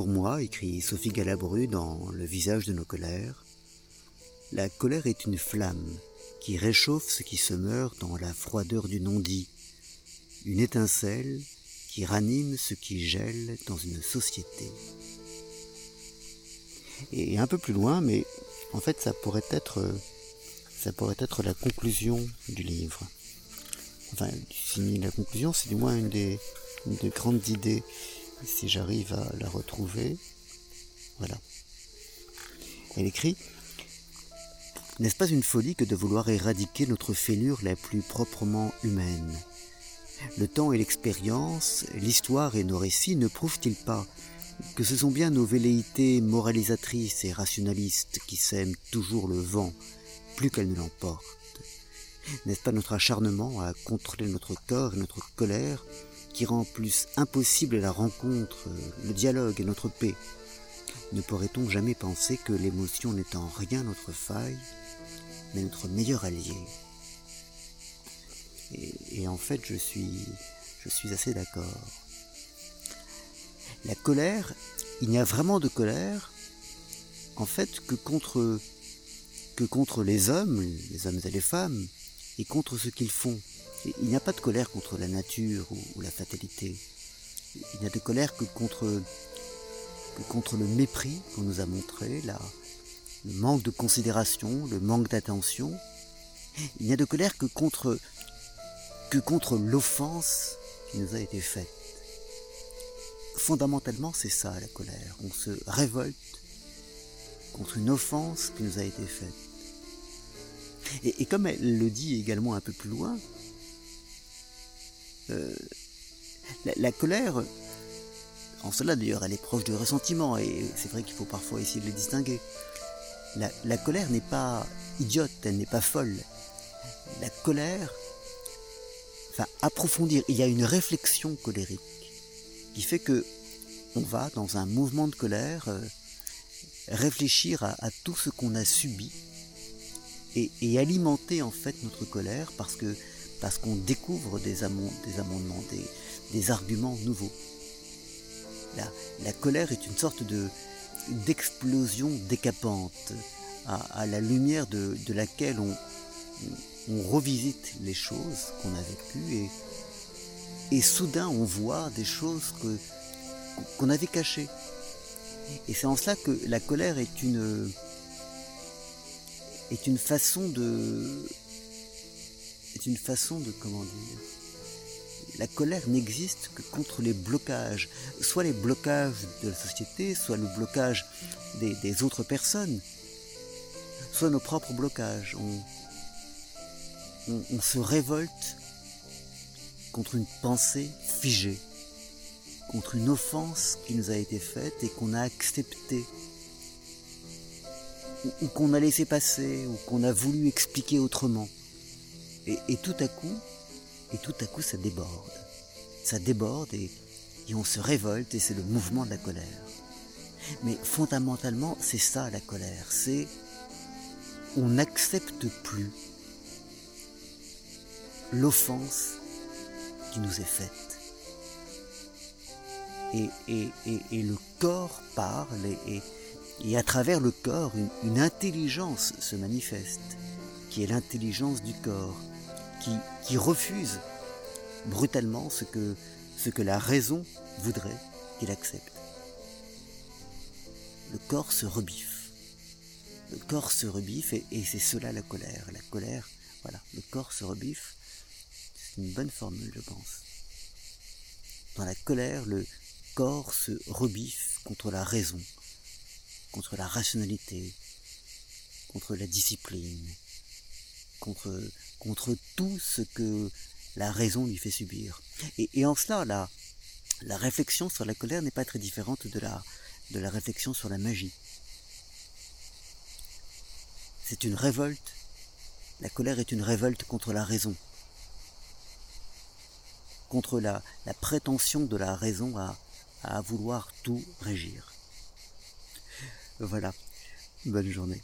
pour moi, écrit Sophie Galabru dans Le visage de nos colères, la colère est une flamme qui réchauffe ce qui se meurt dans la froideur du non-dit, une étincelle qui ranime ce qui gèle dans une société. Et un peu plus loin, mais en fait ça pourrait être, ça pourrait être la conclusion du livre. Enfin, la conclusion, c'est du moins une des grandes idées, si j'arrive à la retrouver. Voilà. Elle écrit n'est-ce pas une folie que de vouloir éradiquer notre fêlure la plus proprement humaine? Le temps et l'expérience, l'histoire et nos récits ne prouvent-ils pas que ce sont bien nos velléités moralisatrices et rationalistes qui sèment toujours le vent, plus qu'elles ne l'emportent? N'est-ce pas notre acharnement à contrôler notre corps et notre colère qui rend plus impossible la rencontre, le dialogue et notre paix Ne pourrait-on jamais penser que l'émotion n'est en rien notre faille mais notre meilleur allié? Et, en fait, je suis, je suis assez d'accord. La colère, il n'y a vraiment de colère, en fait, que contre, que contre les hommes, les hommes et les femmes, et contre ce qu'ils font. Il n'y a pas de colère contre la nature ou, la fatalité. Il n'y a de colère que contre, contre le mépris qu'on nous a montré, le manque de considération, le manque d'attention. Il n'y a de colère que contre, que contre l'offense qui nous a été faite. Fondamentalement, c'est ça la colère. On se révolte contre une offense qui nous a été faite. Et, comme elle le dit également un peu plus loin, euh, la, colère, en cela d'ailleurs, elle est proche du ressentiment, et c'est vrai qu'il faut parfois essayer de les distinguer. La, colère n'est pas idiote, elle n'est pas folle. La colère, enfin approfondir, il y a une réflexion colérique qui fait que on va dans un mouvement de colère euh, réfléchir à, tout ce qu'on a subi et, alimenter en fait notre colère parce que parce qu'on découvre des, amendements, des, arguments nouveaux. la colère est une sorte de, d'explosion décapante, à, la lumière de, laquelle on, revisite les choses qu'on a vécues et, et soudain on voit des choses que, qu'on avait cachées. Et c'est en cela que la colère est une, est une façon de, est une façon de, comment dire, la colère n'existe que contre les blocages, soit les blocages de la société, soit le blocage des, autres personnes, soit nos propres blocages. On se révolte contre une pensée figée, contre une offense qui nous a été faite et qu'on a acceptée, ou, qu'on a laissé passer, ou qu'on a voulu expliquer autrement. Et tout à coup, et tout à coup ça déborde. Ça déborde et, on se révolte et c'est le mouvement de la colère. Mais fondamentalement, c'est ça la colère, c'est on n'accepte plus l'offense qui nous est faite. Et, et, le corps parle et, et, à travers le corps, une intelligence se manifeste, qui est l'intelligence du corps, qui, refuse brutalement ce que, la raison voudrait qu'il accepte. Le corps se rebiffe. Le corps se rebiffe et c'est cela la colère. La colère, voilà, le corps se rebiffe. C'est une bonne formule, je pense. Dans la colère, le corps se rebiffe contre la raison, contre la rationalité, contre la discipline, contre contre tout ce que la raison lui fait subir. Et, en cela, la, réflexion sur la colère n'est pas très différente de la, réflexion sur la magie. C'est une révolte. La colère est une révolte contre la raison, contre la, prétention de la raison à vouloir tout régir. Voilà. Bonne journée.